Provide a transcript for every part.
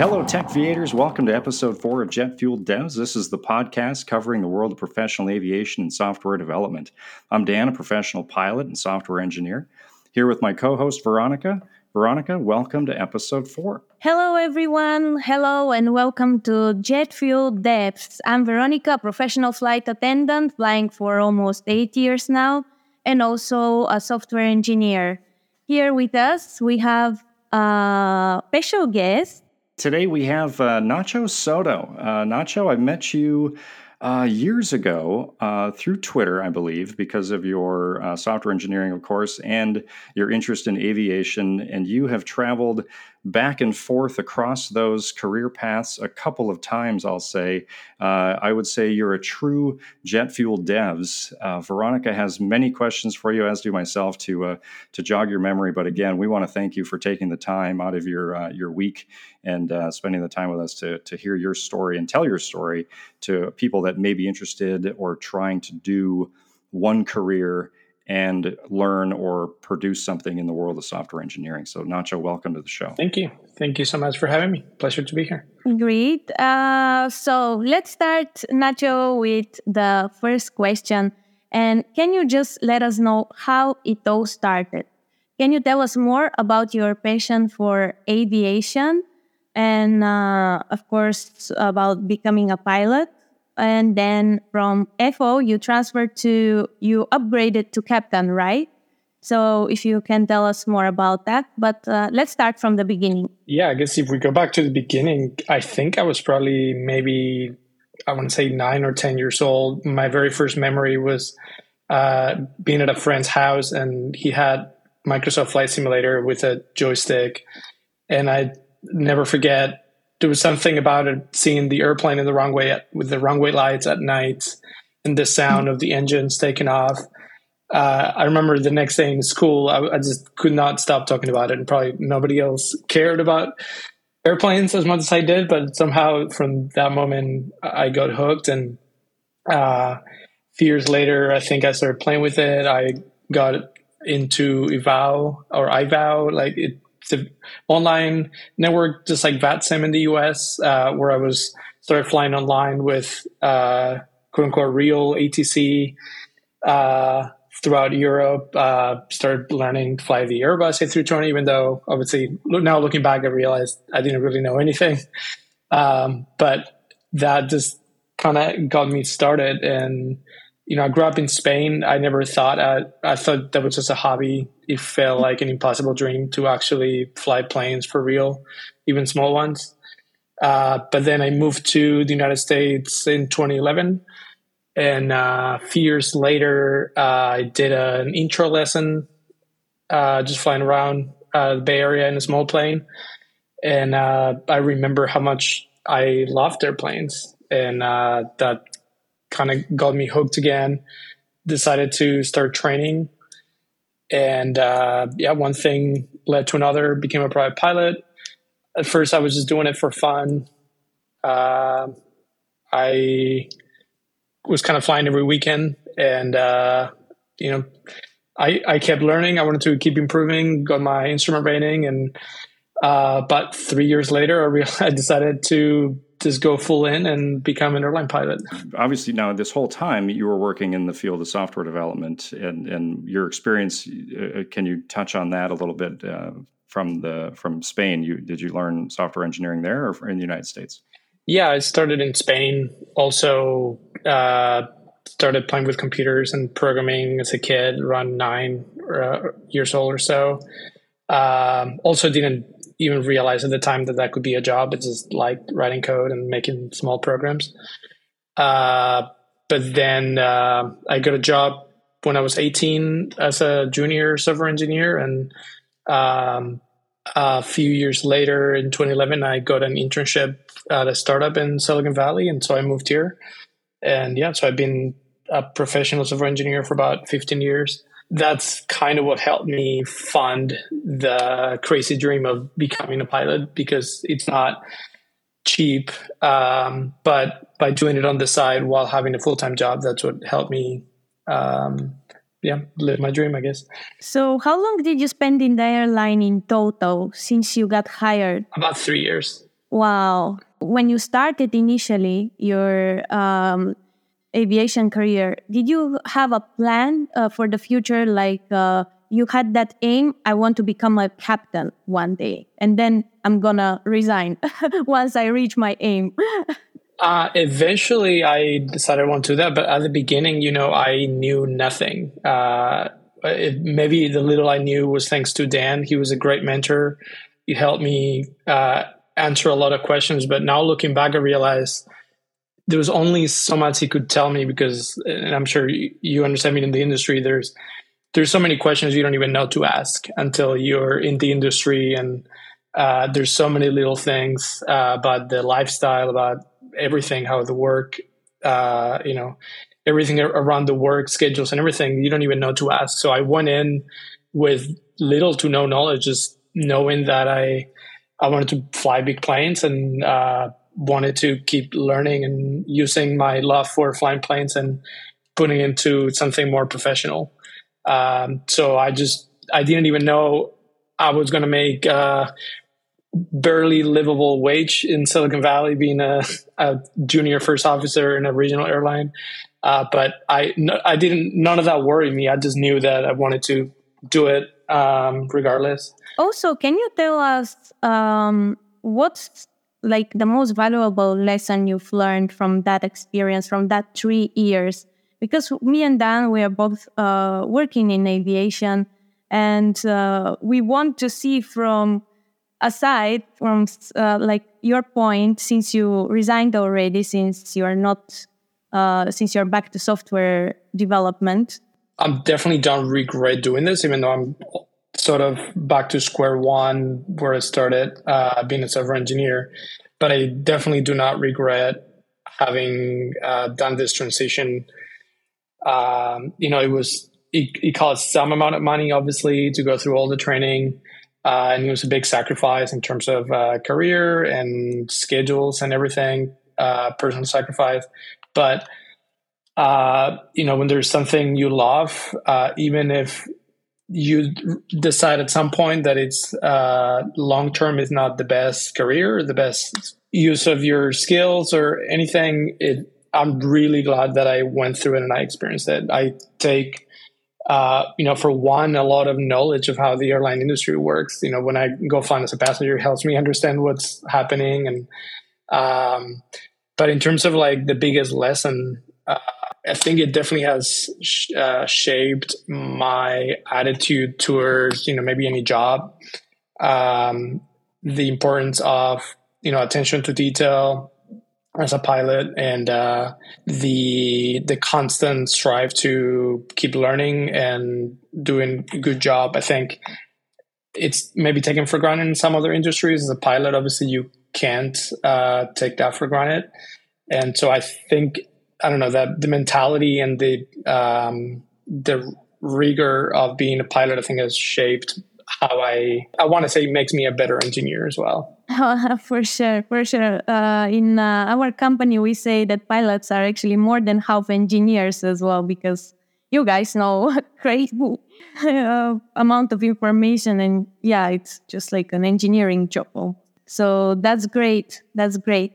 Hello, Tech Viators. Welcome to episode four of Jet Fueled Devs. This is the podcast covering the world of professional aviation and software development. I'm Dan, a professional pilot and software engineer, here with my co host, Veronika. Veronika, welcome to episode four. Hello, everyone. Hello, and welcome to Jet Fueled Devs. I'm Veronika, professional flight attendant, flying for almost eight years now, and also a software engineer. Here with us, we have a special guest. Today we have uh, Nacho Soto. Uh, Nacho, I met you uh, years ago uh, through Twitter, I believe, because of your uh, software engineering, of course, and your interest in aviation. And you have traveled back and forth across those career paths a couple of times, I'll say. Uh, I would say you're a true jet fuel devs. Uh, Veronika has many questions for you, as do myself, to uh, to jog your memory. But again, we want to thank you for taking the time out of your uh, your week and uh, spending the time with us to to hear your story and tell your story to people that may be interested or trying to do one career and learn or produce something in the world of software engineering. So, Nacho, welcome to the show. Thank you. Thank you so much for having me. Pleasure to be here. Great. Uh, so, let's start, Nacho, with the first question. And can you just let us know how it all started? Can you tell us more about your passion for aviation and, uh, of course, about becoming a pilot? And then from FO you transferred to you upgraded to captain, right? So if you can tell us more about that, but uh, let's start from the beginning. Yeah, I guess if we go back to the beginning, I think I was probably maybe I want to say nine or ten years old. My very first memory was uh, being at a friend's house, and he had Microsoft Flight Simulator with a joystick, and I never forget there was something about it seeing the airplane in the runway at, with the runway lights at night and the sound of the engines taking off. Uh, I remember the next day in school, I, I, just could not stop talking about it, and probably nobody else cared about airplanes as much as I did. But somehow, from that moment, I got hooked. And uh, a few years later, I think I started playing with it. I got into IVAO or IVAO, like it the online network, just like VATSIM in the US, uh, where I was started flying online with uh, quote unquote real ATC uh, throughout Europe. Uh, started learning to fly the Airbus A320, even though obviously now looking back, I realized I didn't really know anything. Um, but that just kind of got me started and you know, I grew up in Spain. I never thought I, I thought that was just a hobby. It felt like an impossible dream to actually fly planes for real, even small ones. Uh, but then I moved to the United States in 2011, and uh, a few years later, uh, I did an intro lesson, uh, just flying around uh, the Bay Area in a small plane. And uh, I remember how much I loved airplanes, and that kind of got me hooked again. Decided to start training, and uh, yeah, one thing led to another. Became a private pilot. At first, I was just doing it for fun. Uh, I was kind of flying every weekend, and uh, you know, I I kept learning. I wanted to keep improving. Got my instrument rating, and uh, but three years later, I, realized, I decided to just go full in and become an airline pilot. Obviously, now this whole time you were working in the field of software development, and and your experience. Uh, can you touch on that a little bit uh, from the from Spain? You did you learn software engineering there or in the United States? Yeah, I started in Spain. Also, uh, started playing with computers and programming as a kid, around nine uh, years old or so. Um, also, didn't even realize at the time that that could be a job. It's just like writing code and making small programs. Uh, but then uh, I got a job when I was 18 as a junior software engineer. And um, a few years later, in 2011, I got an internship at a startup in Silicon Valley. And so I moved here. And yeah, so I've been a professional software engineer for about 15 years that's kind of what helped me fund the crazy dream of becoming a pilot because it's not cheap. Um, but by doing it on the side while having a full time job, that's what helped me um, yeah, live my dream, I guess. So, how long did you spend in the airline in total since you got hired? About three years. Wow. When you started initially your um, aviation career, did you have a plan uh, for the future? Like uh, you had that aim, I want to become a captain one day, and then I'm gonna resign once I reach my aim. Uh, eventually, I decided I want to do that, but at the beginning, you know, I knew nothing. Uh, it, maybe the little I knew was thanks to Dan. He was a great mentor. He helped me uh, answer a lot of questions. But now looking back, I realized there was only so much he could tell me because, and I'm sure you understand me in the industry. There's there's so many questions you don't even know to ask until you're in the industry, and uh, there's so many little things uh, about the lifestyle, about everything, how the work, uh, you know, everything around the work schedules and everything. You don't even know to ask. So I went in with little to no knowledge, just knowing that I I wanted to fly big planes and uh, wanted to keep learning and using my love for flying planes and putting into something more professional. Um, so I just I didn't even know I was going to make uh, barely livable wage in Silicon Valley, being a, a junior first officer in a regional airline. Uh, but I, I didn't. None of that worried me. I just knew that I wanted to do it um, regardless. Also, can you tell us um, what's like the most valuable lesson you've learned from that experience, from that three years? Because me and Dan, we are both uh, working in aviation, and uh, we want to see from aside from uh, like your point, since you resigned already, since you are not, uh, since you're back to software development, I'm definitely don't regret doing this, even though I'm sort of back to square one where I started uh, being a software engineer. But I definitely do not regret having uh, done this transition. Um, you know, it was it, it cost some amount of money, obviously, to go through all the training. Uh, and it was a big sacrifice in terms of uh, career and schedules and everything, uh, personal sacrifice. But uh, you know, when there's something you love, even if you decide at some point that it's uh, long term is not the best career, the best use of your skills or anything, it, I'm really glad that I went through it and I experienced it. I take uh, you know, for one, a lot of knowledge of how the airline industry works. You know, when I go flying as a passenger, it helps me understand what's happening. And um, but in terms of like the biggest lesson, uh, I think it definitely has sh- uh, shaped my attitude towards you know maybe any job. Um, the importance of you know attention to detail, as a pilot and uh, the the constant strive to keep learning and doing a good job. I think it's maybe taken for granted in some other industries. As a pilot, obviously, you can't uh, take that for granted, and so I think I don't know that the mentality and the um, the rigor of being a pilot, I think, has shaped how I I want to say makes me a better engineer as well. for sure, for sure. Uh, in uh, our company, we say that pilots are actually more than half engineers as well because you guys know crazy uh, amount of information, and yeah, it's just like an engineering job. So that's great. That's great.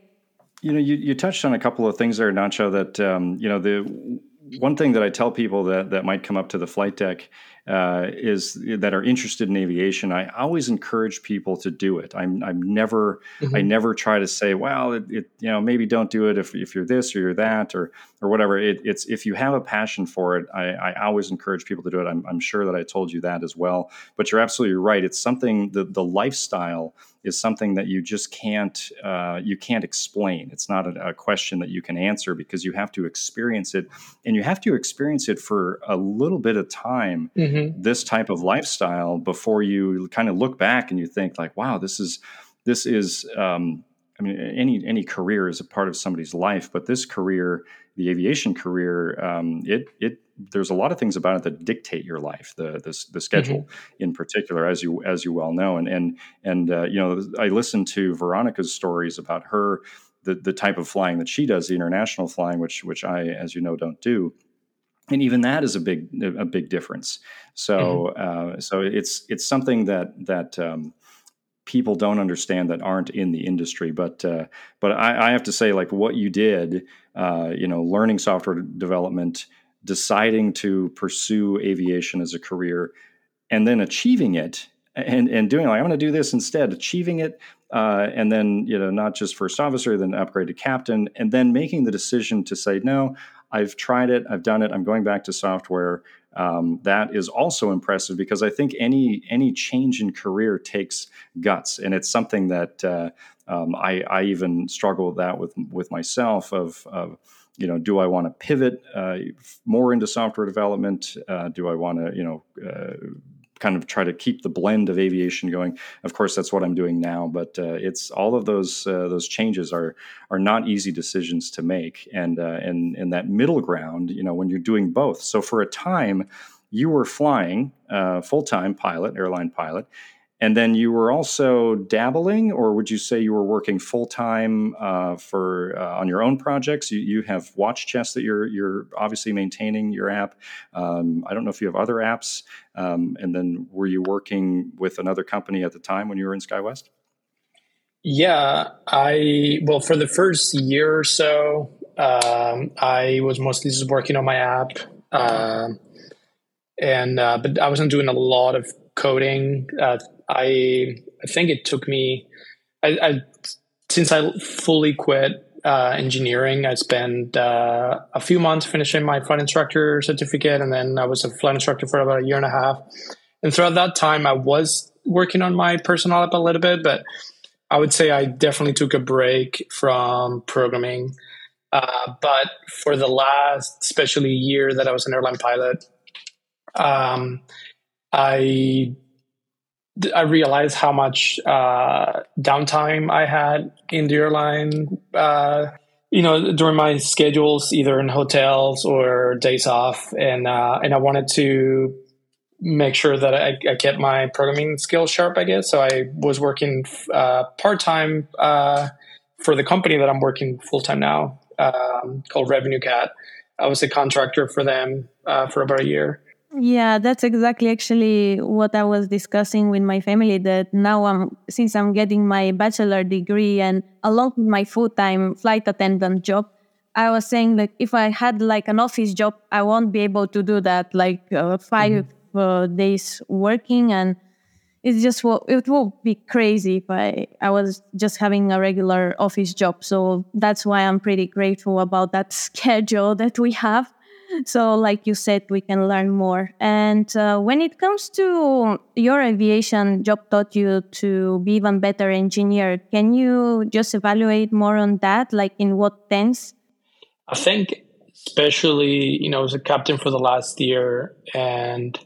You know, you, you touched on a couple of things there, Nacho. That um, you know the one thing that I tell people that that might come up to the flight deck uh, is that are interested in aviation, I always encourage people to do it. I'm I'm never mm-hmm. I never try to say, well, it, it, you know maybe don't do it if, if you're this or you're that or or whatever. It, it's if you have a passion for it, I, I always encourage people to do it. I'm, I'm sure that I told you that as well. But you're absolutely right. It's something the the lifestyle is something that you just can't uh, you can't explain. It's not a, a, question that you can answer because you have to experience it, and you have to experience it for a little bit of time. Mm-hmm. This type of lifestyle before you kind of look back and you think like, wow, this is this is. Um, I mean, any any career is a part of somebody's life, but this career, the aviation career, um, it it there's a lot of things about it that dictate your life, the the, the schedule mm-hmm. in particular, as you as you well know. And and and uh, you know, I listened to Veronika's stories about her the the type of flying that she does, the international flying, which which I, as you know, don't do. and even that is a big a big difference. So mm-hmm. uh, so it's it's something that that um, people don't understand that aren't in the industry. But uh, but I, I, have to say, like what you did, uh, you know, learning software development, deciding to pursue aviation as a career, and then achieving it. And, and doing like I'm going to do this instead, achieving it, uh, and then you know not just first officer, then upgrade to captain, and then making the decision to say no, I've tried it, I've done it, I'm going back to software. Um, that is also impressive because I think any any change in career takes guts, and it's something that uh, um, I, I, even struggle with that with with myself. Of, of you know, do I want to pivot uh, more into software development? Uh, do I want to you know uh, kind of try to keep the blend of aviation going. Of course, that's what I'm doing now. But uh, it's all of those uh, those changes are are not easy decisions to make, and uh, and and that middle ground, you know, when you're doing both. So for a time, you were flying uh, full time pilot, airline pilot, and then you were also dabbling, or would you say you were working full time uh, for uh, on your own projects? You, you have Watch Chess that you're you're obviously maintaining your app. Um, I don't know if you have other apps. Um, and then were you working with another company at the time when you were in SkyWest? Yeah, I well for the first year or so, um, I was mostly just working on my app, uh, and but I wasn't doing a lot of coding. Uh, I I think it took me I, I since I fully quit uh, engineering, I spent uh, a few months finishing my flight instructor certificate, and then I was a flight instructor for about a year and a half. And throughout that time, I was working on my personal app a little bit, but I would say I definitely took a break from programming. Uh, but for the last, especially year that I was an airline pilot, um, I I realized how much uh, downtime I had in the airline. Uh, you know, during my schedules, either in hotels or days off, and uh, and I wanted to make sure that I, I, kept my programming skills sharp. I guess so. I was working uh, part time uh, for the company that I'm working full time now, um, called Revenue Cat. I was a contractor for them uh, for about a year yeah, that's exactly actually what I was discussing with my family. That now I'm since I'm getting my bachelor degree and along with my full time flight attendant job, I was saying that if I had like an office job, I won't be able to do that. Like uh, 5 mm-hmm. uh, days working, and it's just it will be crazy if I I was just having a regular office job. So that's why I'm pretty grateful about that schedule that we have so like you said we can learn more. And uh, when it comes to your aviation job taught you to be even better engineer can you just evaluate more on that? Like in what tense i think especially you know as a captain for the last year and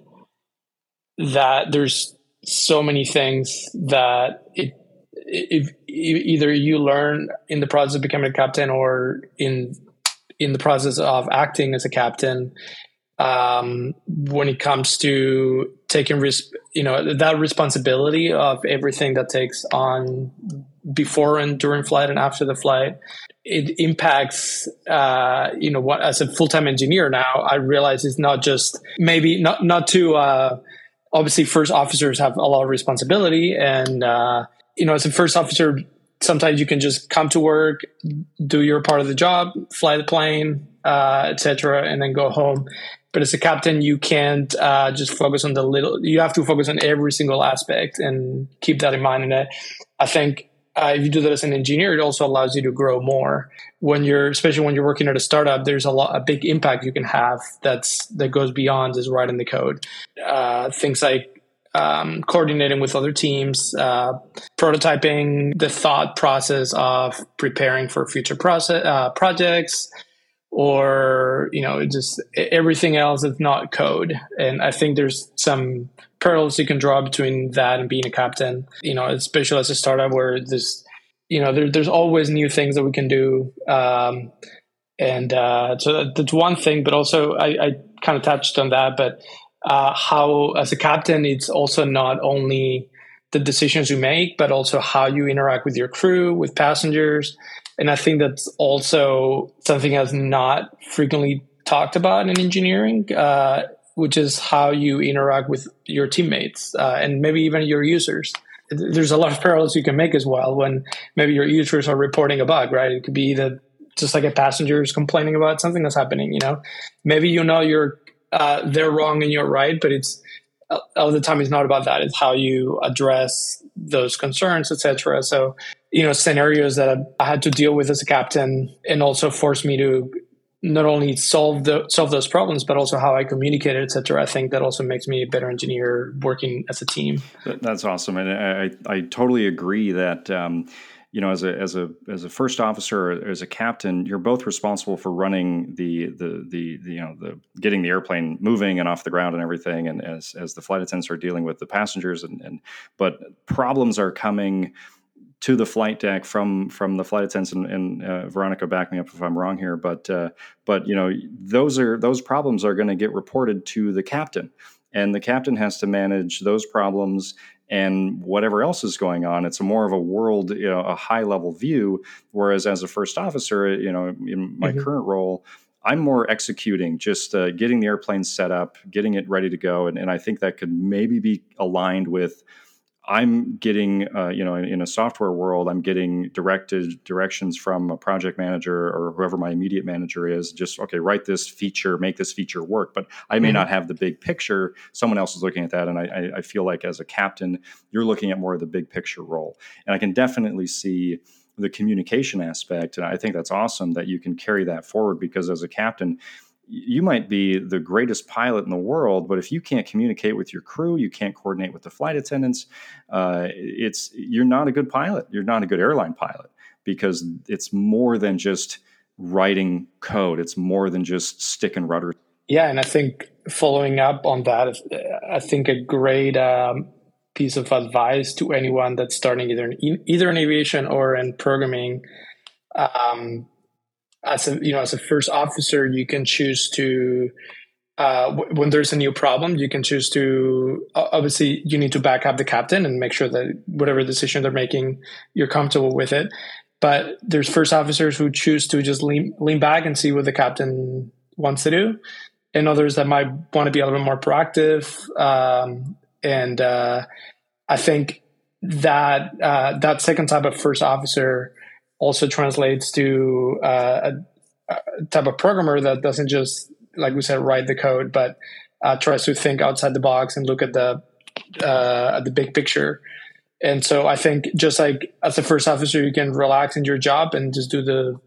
that there's so many things that it if, either you learn in the process of becoming a captain or in in the process of acting as a captain um, when it comes to taking risk, you know, that responsibility of everything that takes on before and during flight and after the flight, it impacts, uh, you know, what as a full time engineer now, I realize it's not just maybe not not to uh, obviously first officers have a lot of responsibility and uh, you know as a first officer sometimes you can just come to work, do your part of the job, fly the plane, uh, etc., and then go home. But as a captain, you can't uh, just focus on the little. You have to focus on every single aspect and keep that in mind. And I, think uh, if you do that as an engineer, it also allows you to grow more. When you're, especially when you're working at a startup, there's a lot, a big impact you can have that's that goes beyond just writing the code. Uh, things like um, coordinating with other teams, uh, prototyping, the thought process of preparing for future process, uh, projects, or you know just everything else that's not code. And I think there's some parallels you can draw between that and being a captain. You know, especially as a startup where there's you know there, there's always new things that we can do. Um, and uh, so that's one thing, but also I, I kind of touched on that, but uh, how as a captain it's also not only the decisions you make but also how you interact with your crew with passengers and i think that's also something that's not frequently talked about in engineering, uh, which is how you interact with your teammates uh, and maybe even your users. There's a lot of parallels you can make as well when maybe your users are reporting a bug, right? It could be that just like a passenger is complaining about something that's happening, you know, maybe you know you're uh, they're wrong and you're right, but it's all the time it's not about that. It's how you address those concerns, etc. So, you know, scenarios that I had to deal with as a captain and also forced me to not only solve the solve those problems, but also how I communicate it, etc. I think that also makes me a better engineer working as a team. That's awesome, and I I totally agree that. Um, you know, as a as a as a first officer or as a captain, you're both responsible for running the, the the the, you know the getting the airplane moving and off the ground and everything, and as as the flight attendants are dealing with the passengers and and but problems are coming to the flight deck from from the flight attendants and, and uh, Veronika back me up if I'm wrong here but uh, but you know those are those problems are going to get reported to the captain and the captain has to manage those problems and whatever else is going on it's a more of a world you know a high level view whereas as a first officer you know in my mm-hmm. current role I'm more executing, just uh, getting the airplane set up, getting it ready to go, and, and I think that could maybe be aligned with I'm getting, uh, you know, in, in, a software world, I'm getting directed directions from a project manager or whoever my immediate manager is. Just okay, write this feature, make this feature work. But I may mm-hmm. not have the big picture. Someone else is looking at that, and I, I feel like as a captain, you're looking at more of the big picture role. And I can definitely see the communication aspect, and I think that's awesome that you can carry that forward because as a captain you might be the greatest pilot in the world, but if you can't communicate with your crew, you can't coordinate with the flight attendants, uh, it's you're not a good pilot. You're not a good airline pilot because it's more than just writing code. It's more than just stick and rudder. Yeah, and I think following up on that, I think a great um, piece of advice to anyone that's starting either in, either in aviation or in programming. Um, as a you know as a first officer you can choose to uh, w- when there's a new problem you can choose to obviously you need to back up the captain and make sure that whatever decision they're making you're comfortable with it. But there's first officers who choose to just lean, lean back and see what the captain wants to do and others that might want to be a little bit more proactive um, and uh, i think that uh, that second type of first officer also translates to uh, a, a, type of programmer that doesn't just, like we said, write the code, but uh, tries to think outside the box and look at the uh, the big picture. And so I think just like as a first officer, you can relax in your job and just do the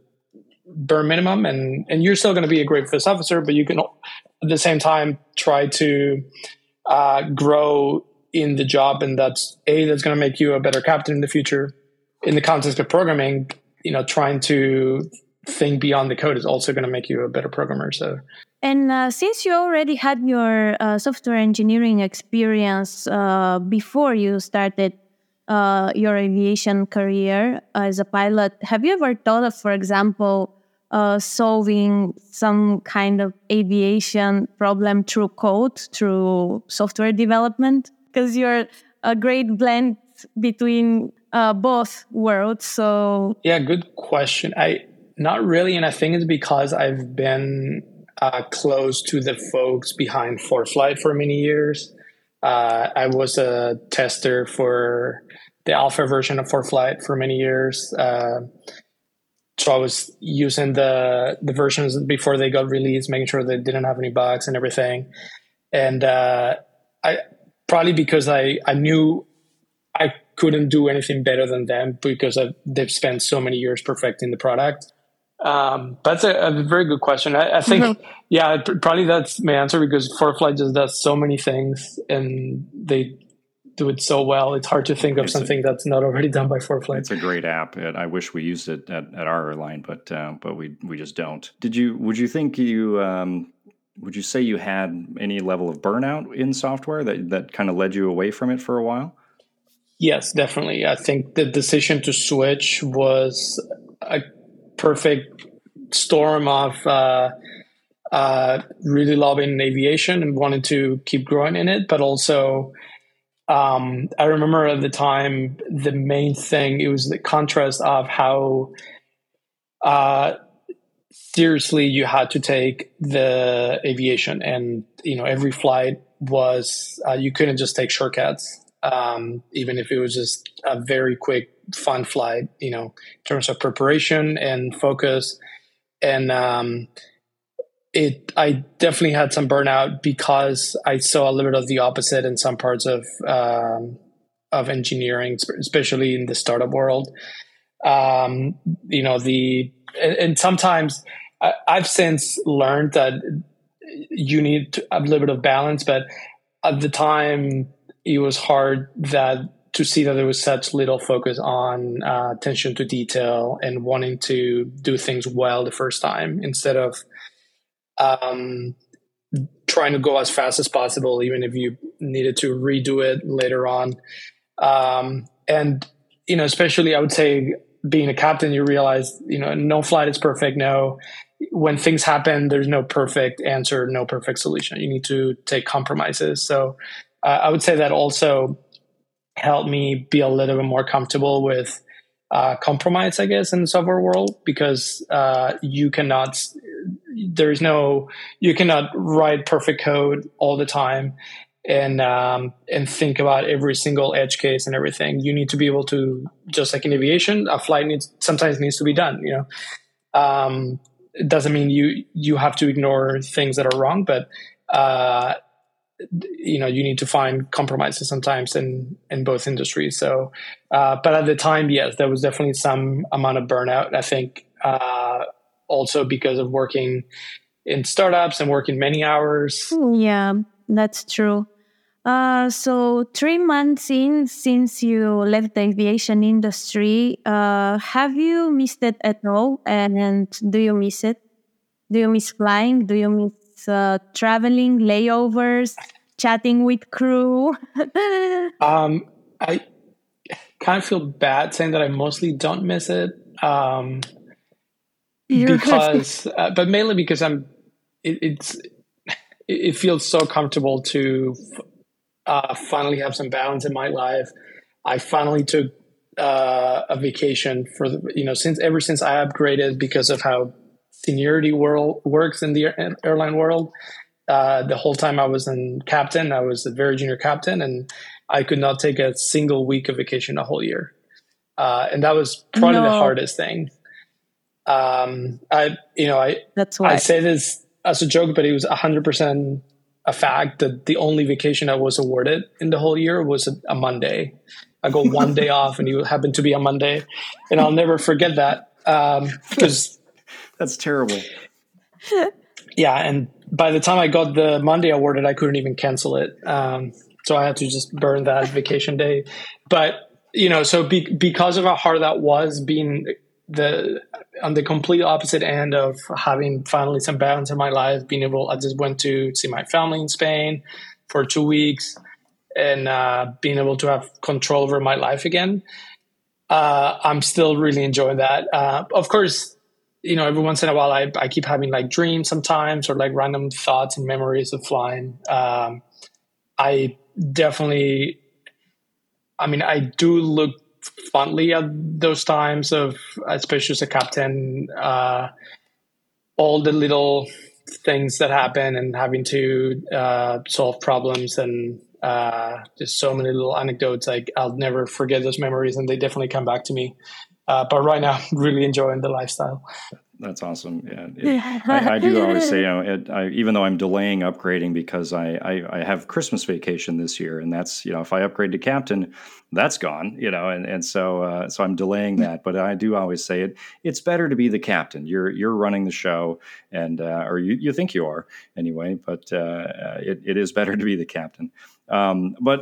bare minimum, and and you're still going to be a great first officer, but you can at the same time try to uh, grow in the job, and that's a that's going to make you a better captain in the future. In the context of programming, you know trying to think beyond the code is also going to make you a better programmer so and uh, since you already had your uh, software engineering experience uh, before you started uh, your aviation career as a pilot, have you ever thought of, for example, uh, solving some kind of aviation problem through code, through software development? Because you're a great blend between uh, both worlds. So yeah, good question. I not really, and I think it's because I've been uh, close to the folks behind ForeFlight for many years. Uh, I was a tester for the alpha version of ForeFlight for many years. Uh, so I was using the the versions before they got released, making sure they didn't have any bugs and everything. And uh, I probably because I I knew couldn't do anything better than them because I've, they've spent so many years perfecting the product. Um, that's a, a, very good question. I, I think, mm-hmm. yeah, probably that's my answer because ForeFlight just does so many things and they do it so well. It's hard to think of it's something a, that's not already done by ForeFlight. It's a great app. I wish we used it at, at our airline, but uh, but we we just don't. Did you? Would you think you? Um, would you say you had any level of burnout in software that that kind of led you away from it for a while? Yes, definitely. I think the decision to switch was a perfect storm of uh, uh, really loving aviation and wanting to keep growing in it, but also. Um, I remember at the time the main thing it was the contrast of how uh, seriously you had to take the aviation and you know every flight was uh, you couldn't just take shortcuts um, even if it was just a very quick fun flight you know in terms of preparation and focus. And um, it i definitely had some burnout because i saw a little bit of the opposite in some parts of um, of engineering especially in the startup world. Um, you know the and, and sometimes I, have since learned that you need a little bit of balance, but at the time it was hard that to see that there was such little focus on uh, attention to detail and wanting to do things well the first time instead of um, trying to go as fast as possible, even if you needed to redo it later on. Um, and you know, especially I would say being a captain, you realize you know no flight is perfect. No, when things happen, there's no perfect answer, no perfect solution. You need to take compromises. So uh, I would say that also helped me be a little bit more comfortable with uh, compromise, I guess, in the software world because uh, you cannot, there's no, you cannot write perfect code all the time and um, and think about every single edge case and everything. You need to be able to, just like in aviation, a flight needs sometimes needs to be done. You know, um, it doesn't mean you you have to ignore things that are wrong, but uh, you know you need to find compromises sometimes in in both industries. So, uh, but at the time, yes, there was definitely some amount of burnout. I think uh, also because of working in startups and working many hours. Yeah, that's true. Uh, so three months in since you left the aviation industry, uh, have you missed it at all? And do you miss it? Do you miss flying? Do you miss uh, traveling, layovers, chatting with crew? um, I kind of feel bad saying that I mostly don't miss it. Um, because, uh, but mainly because I'm, it, it's, it feels so comfortable to uh, finally have some balance in my life. I finally took uh, a vacation for the, you know, since ever since I upgraded because of how seniority world works in the airline world. Uh, the whole time I was in captain, I was a very junior captain, and I could not take a single week of vacation a whole year, uh, and that was probably no. the hardest thing. Um, I, you know, I that's why I say this as a joke, but it was hundred percent a fact that the only vacation I was awarded in the whole year was a, a Monday. I go one day off, and it happened to be a Monday, and I'll never forget that because um, that's terrible. yeah, and by the time I got the Monday awarded, I couldn't even cancel it, um, so I had to just burn that vacation day. But you know, so be, because of how hard that was, being the on the complete opposite end of having finally some balance in my life, being able, I just went to see my family in Spain for two weeks and uh, being able to have control over my life again. Uh, I'm still really enjoying that. Uh, of course, you know, every once in a while, I, I keep having like dreams sometimes or like random thoughts and memories of flying. Um, I definitely, I mean, I do look fondly at those times of, especially as a captain, uh, all the little things that happen and having to uh, solve problems and uh, just so many little anecdotes. Like I'll never forget those memories, and they definitely come back to me. Uh, but right now, I'm really enjoying the lifestyle. That's awesome. Yeah, it, I, I, do always say, you know, it, I, even though I'm delaying upgrading because I, I, I have Christmas vacation this year, and that's you know, if I upgrade to captain, that's gone, you know, and and so uh, so I'm delaying that. But I do always say it. It's better to be the captain. You're you're running the show, and uh, or you, you think you are anyway. But uh, it, it is better to be the captain. Um, but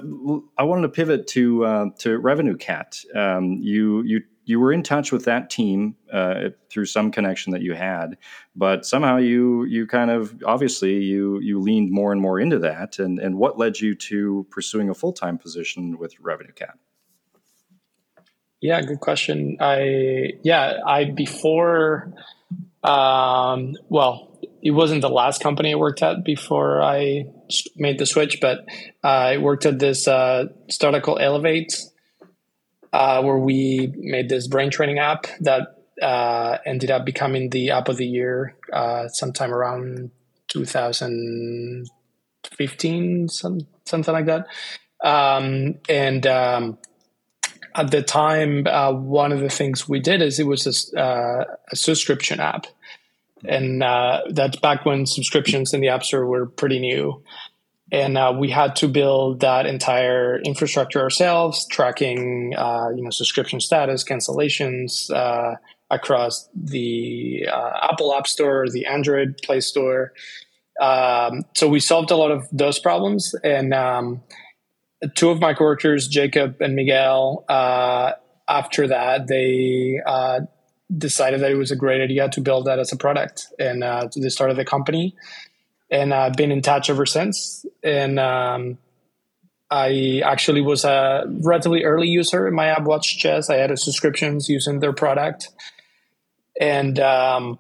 I wanted to pivot to uh, to Revenue Cat. Um, you you you were in touch with that team uh, through some connection that you had, but somehow you you kind of obviously you you leaned more and more into that. And and what led you to pursuing a full time position with Revenue Cat? Yeah, good question. I yeah I before um, well it wasn't the last company I worked at before I made the switch, but I worked at this uh, startup called Elevate uh, where we made this brain training app that uh, ended up becoming the app of the year uh, sometime around 2015, some, something like that. Um, and um, at the time, uh, one of the things we did is it was a, uh, a subscription app. And uh, that's back when subscriptions in the App Store were pretty new. And uh, we had to build that entire infrastructure ourselves, tracking, uh, you know, subscription status, cancellations uh, across the Apple App Store, the Android Play Store. Um, so we solved a lot of those problems, and um, two of my coworkers, Jacob and Miguel, uh, after that, they uh, decided that it was a great idea to build that as a product. And uh, they started the company. And I've been in touch ever since. And um, I actually was a relatively early user in my app Watch Chess. I had subscriptions using their product. And um,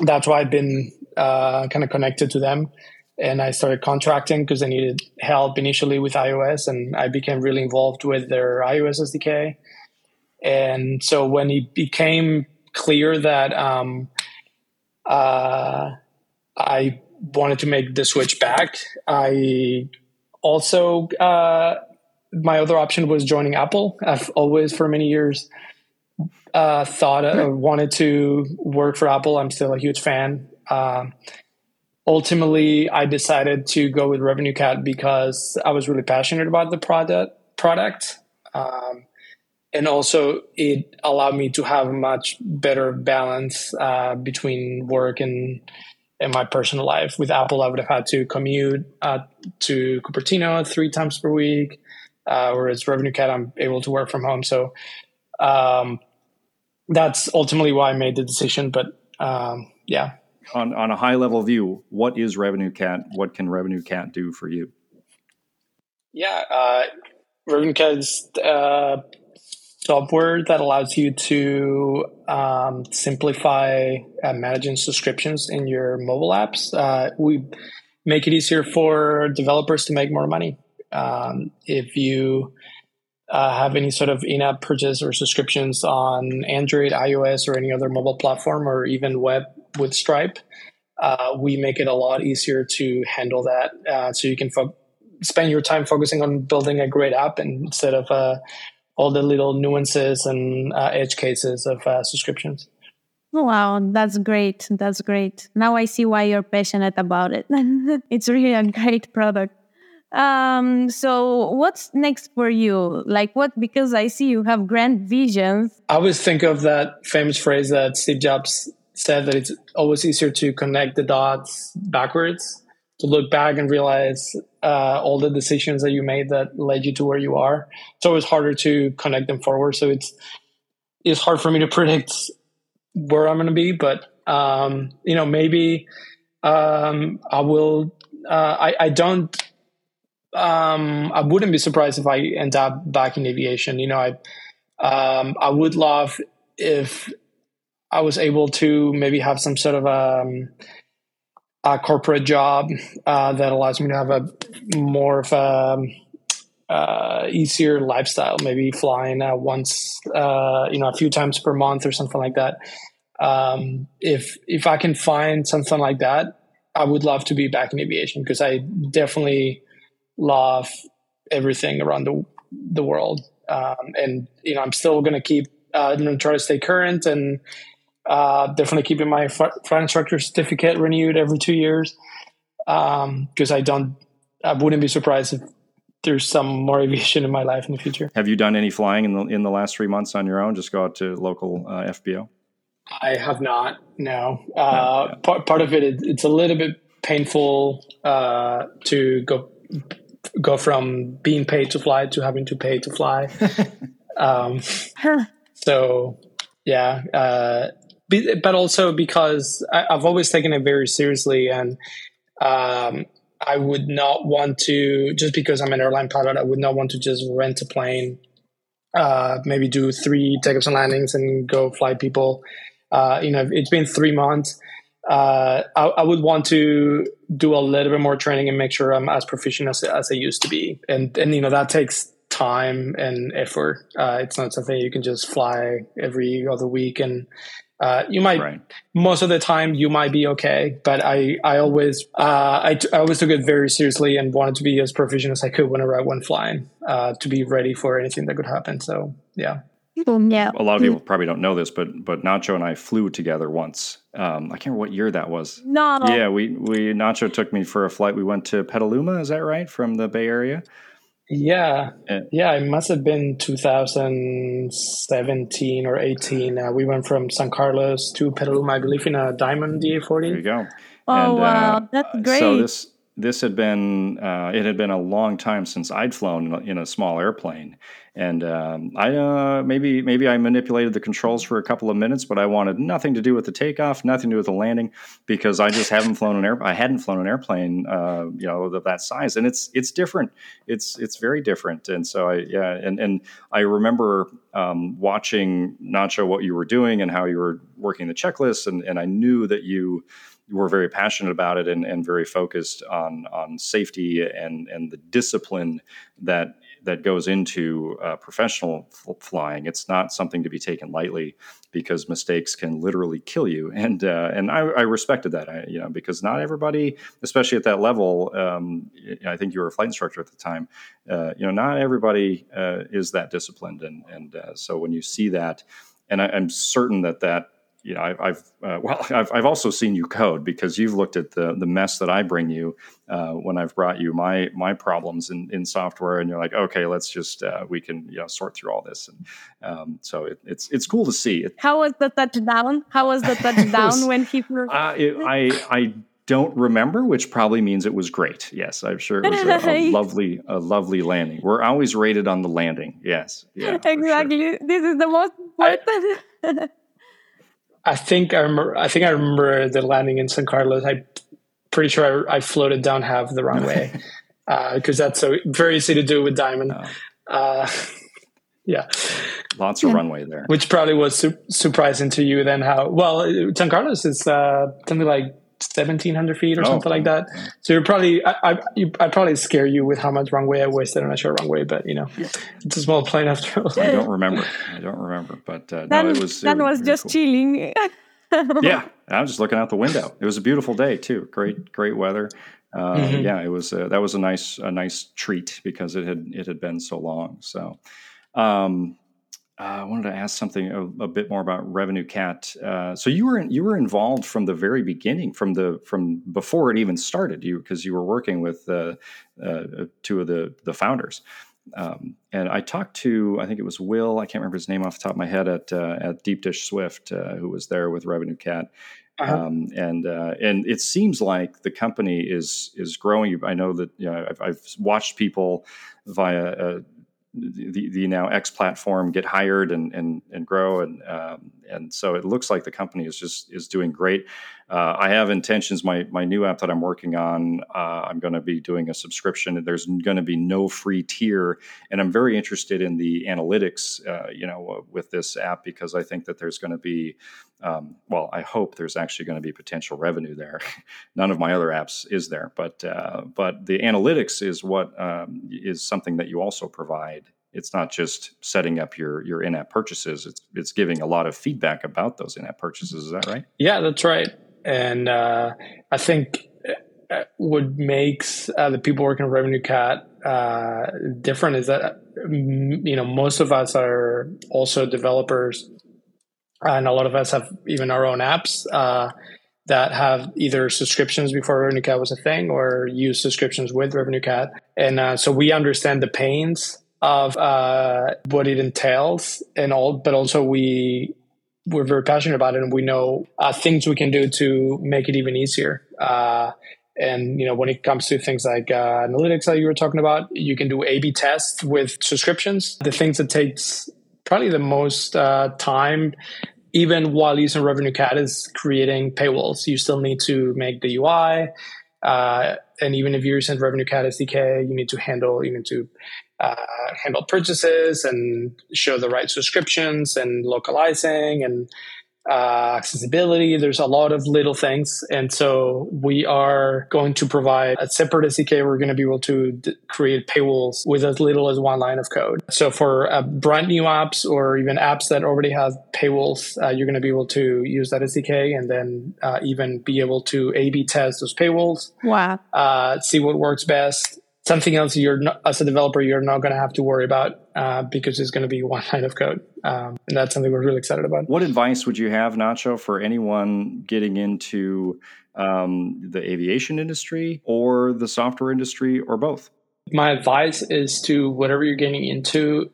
that's why I've been uh, kind of connected to them and I started contracting because I needed help initially with iOS, and I became really involved with their iOS SDK. And so when it became clear that um, uh, I wanted to make the switch back, I also uh, my other option was joining Apple. I've always, for many years, uh, thought I wanted to work for Apple. I'm still a huge fan. Um, ultimately I decided to go with Revenue Cat because I was really passionate about the product product. Um, and also it allowed me to have a much better balance uh, between work and and my personal life. With Apple, I would have had to commute uh, to Cupertino three times per week, uh, whereas Revenue Cat, I'm able to work from home. So um, that's ultimately why I made the decision. But um, yeah, on, on a high level view, what is Revenue Cat? What can Revenue Cat do for you? Yeah, uh, Revenue Cat is uh, software that allows you to um, simplify uh, managing subscriptions in your mobile apps. Uh, we make it easier for developers to make more money. Um, if you uh, have any sort of in-app purchase or subscriptions on Android, iOS, or any other mobile platform, or even web with Stripe, uh, we make it a lot easier to handle that. Uh, so you can fo- spend your time focusing on building a great app instead of uh, all the little nuances and uh, edge cases of uh, subscriptions. Wow, that's great. That's great. Now I see why you're passionate about it. it's really a great product. Um, so what's next for you? Like what? Because I see you have grand visions. I always think of that famous phrase that Steve Jobs said that it's always easier to connect the dots backwards, to look back and realize uh, all the decisions that you made that led you to where you are. It's always harder to connect them forward. So it's it's hard for me to predict where I'm going to be, but um, you know maybe um, I will. Uh, I, I don't um, I wouldn't be surprised if I end up back in aviation. You know, I um, I would love if I was able to maybe have some sort of um, a corporate job uh, that allows me to have a more of a uh, easier lifestyle. Maybe flying uh, once, uh, you know, a few times per month or something like that. Um, if if I can find something like that, I would love to be back in aviation because I definitely love everything around the the world. Um, and you know, I'm still going to keep uh, going to try to stay current and uh, definitely keeping my flight instructor certificate renewed every two years because um, I don't, I wouldn't be surprised if there's some more aviation in my life in the future. Have you done any flying in the in the last three months on your own? Just go out to local uh, FBO. I have not. No. Uh, yeah. part part of it, it, it's a little bit painful uh, to go go from being paid to fly to having to pay to fly. um, so yeah, uh, but also because I, have always taken it very seriously, and um, I would not want to just because I'm an airline pilot. I would not want to just rent a plane, uh, maybe do three takeoffs and landings and go fly people. Uh, you know, it's been three months. Uh, I, I, would want to do a little bit more training and make sure I'm as proficient as, as I used to be. And, and, you know, that takes time and effort. Uh, it's not something you can just fly every other week and uh, you might right. most of the time you might be okay, but I I always uh, I, t- I always took it very seriously and wanted to be as proficient as I could whenever I went flying uh, to be ready for anything that could happen. So yeah. Yeah. A lot of people probably don't know this, but but Nacho and I flew together once. Um, I can't remember what year that was. No. Yeah, we we Nacho took me for a flight. We went to Petaluma. Is that right from the Bay Area? Yeah, yeah, it must have been 2017 or 18. Uh, we went from San Carlos to Petaluma, I believe, in a Diamond DA40. There you go. Oh and, wow, uh, that's great. So this this had been uh, it had been a long time since I'd flown in a small airplane, and um, I uh, maybe maybe I manipulated the controls for a couple of minutes, but I wanted nothing to do with the takeoff, nothing to do with the landing, because I just haven't flown an air. I hadn't flown an airplane, uh, you know, of that size, and it's it's different. It's it's very different, and so I yeah, and and I remember um, watching Nacho what you were doing and how you were working the checklist, and and I knew that you were very passionate about it and, and very focused on on safety and and the discipline that that goes into uh, professional flying. It's not something to be taken lightly because mistakes can literally kill you. And uh, and I, I, respected that, I, you know, because not everybody, especially at that level, um, I think you were a flight instructor at the time. Uh, you know, not everybody uh, is that disciplined, and and uh, so when you see that, and I, I'm certain that that you know, I've, I've uh, well, I've, I've also seen you code because you've looked at the the mess that I bring you uh, when I've brought you my my problems in, in software, and you're like, okay, let's just uh, we can you know sort through all this, and um, so it, it's it's cool to see. It, How was the touchdown? How was the touchdown was, when he? Uh, it, I I don't remember, which probably means it was great. Yes, I'm sure it was a, a lovely, a lovely landing. We're always rated on the landing. Yes, yeah, exactly. Sure. This is the most important. I, I think I remember. I think I remember the landing in San Carlos. I pretty sure I, I floated down half the runway because uh, that's so very easy to do with Diamond. Oh. Uh, yeah, lots of yeah. runway there, which probably was su- surprising to you. Then how well San Carlos is uh, something like 1700 feet or oh, something like that. So you're probably, I, I, you, I probably scare you with how much runway I wasted on a short runway, but you know, it's a small plane after all. I don't remember. I don't remember, but uh, no, it was, that it was, was just cool. chilling. yeah. I was just looking out the window. It was a beautiful day too. Great, great weather. Uh, mm-hmm. Yeah, it was, uh, that was a nice, a nice treat because it had, it had been so long. So, um, uh, I wanted to ask something a, a bit more about RevenueCat. Uh, so you were in, you were involved from the very beginning, from the from before it even started. You because you were working with uh, uh, two of the the founders. Um, and I talked to I think it was Will. I can't remember his name off the top of my head at uh, at Deep Dish Swift, uh, who was there with RevenueCat. Uh-huh. Um, and and it seems like the company is is growing. I know that you know, I've, I've watched people via the, the now X platform get hired and and and grow and um, and so it looks like the company is just is doing great. Uh, I have intentions. My my new app that I'm working on, uh, I'm going to be doing a subscription. There's going to be no free tier, and I'm very interested in the analytics. Uh, you know, with this app because I think that there's going to be, um, well, I hope there's actually going to be potential revenue there. None of my other apps is there, but uh, but the analytics is what um, is something that you also provide it's not just setting up your your in-app purchases it's it's giving a lot of feedback about those in-app purchases is that right yeah that's right and uh, I think uh, what makes uh, the people working at RevenueCat uh, different is that mm, you know most of us are also developers, and a lot of us have even our own apps uh, that have either subscriptions before Revenue RevenueCat was a thing or use subscriptions with Revenue RevenueCat, and uh, so we understand the pains of uh, what it entails and all, but also we we're very passionate about it and we know uh, things we can do to make it even easier. Uh, and you know, when it comes to things like uh, analytics that you were talking about, you can do A/B tests with subscriptions. The things that takes probably the most uh, time, even while using Revenue Cat, is creating paywalls. You still need to make the UI, uh, and even if you're using RevenueCat SDK, you need to handle, you need to uh, handle purchases and show the right subscriptions and localizing and uh, accessibility. There's a lot of little things. And so we are going to provide a separate SDK. We're going to be able to d- create paywalls with as little as one line of code. So for uh, brand new apps or even apps that already have paywalls, uh, you're going to be able to use that SDK and then uh, even be able to A/B test those paywalls. Wow. Uh, see what works best something else you're not, as a developer you're not going to have to worry about uh, because it's going to be one line of code. Um, and that's something we're really excited about. What advice would you have nacho for anyone getting into um, the aviation industry or the software industry or both? My advice is to whatever you're getting into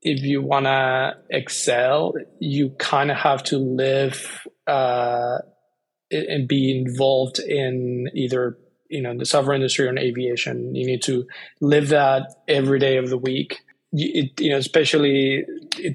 if you want to excel you kind of have to live uh, and be involved in either you know the software industry or in aviation. You need to live that every day of the week. It, you know especially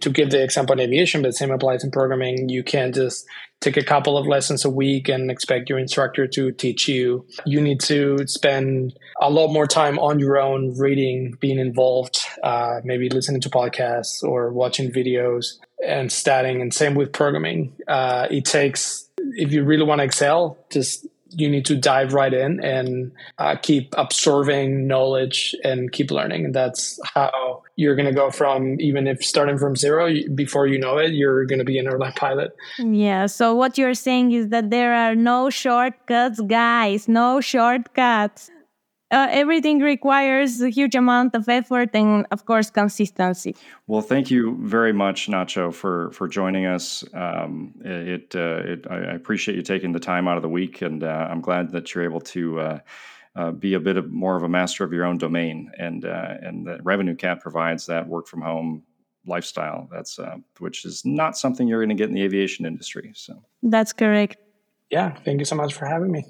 to give the example in aviation but same applies in programming. You can't just take a couple of lessons a week and expect your instructor to teach you. You need to spend a lot more time on your own reading being involved uh, maybe listening to podcasts or watching videos and studying. And same with programming. Uh, it takes if you really want to excel just you need to dive right in and uh, keep absorbing knowledge and keep learning. And that's how you're going to go from even if starting from zero, before you know it, you're going to be an airline pilot. Yeah. So what you're saying is that there are no shortcuts, guys, no shortcuts uh, everything requires a huge amount of effort and of course consistency. Well thank you very much nacho for for joining us. Um, it, uh, it I appreciate you taking the time out of the week and uh, i'm glad that you're able to uh, uh, be a bit of more of a master of your own domain and uh, and that RevenueCat provides that work from home lifestyle. That's which is not something you're going to get in the aviation industry so. That's correct. Yeah thank you so much for having me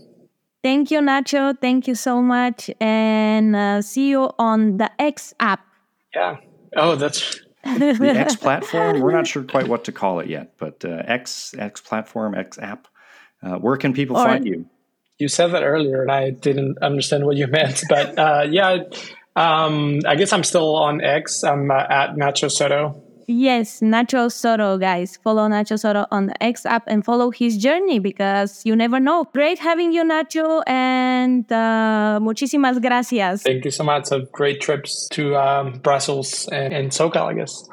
Thank you, Nacho. Thank you so much. And uh, see you on the X app. Yeah. Oh, that's the X platform. We're not sure quite what to call it yet, but uh, X X platform, X app. Uh, where can people or, find you? You said that earlier, and I didn't understand what you meant. But uh, yeah, um, I guess I'm still on X. I'm uh, at Nacho Soto. Yes, Nacho Soto, guys. Follow Nacho Soto on the X app and follow his journey because you never know. Great having you, Nacho, and uh, muchísimas gracias. Thank you so much. Have great trips to um, Brussels and, and SoCal, I guess.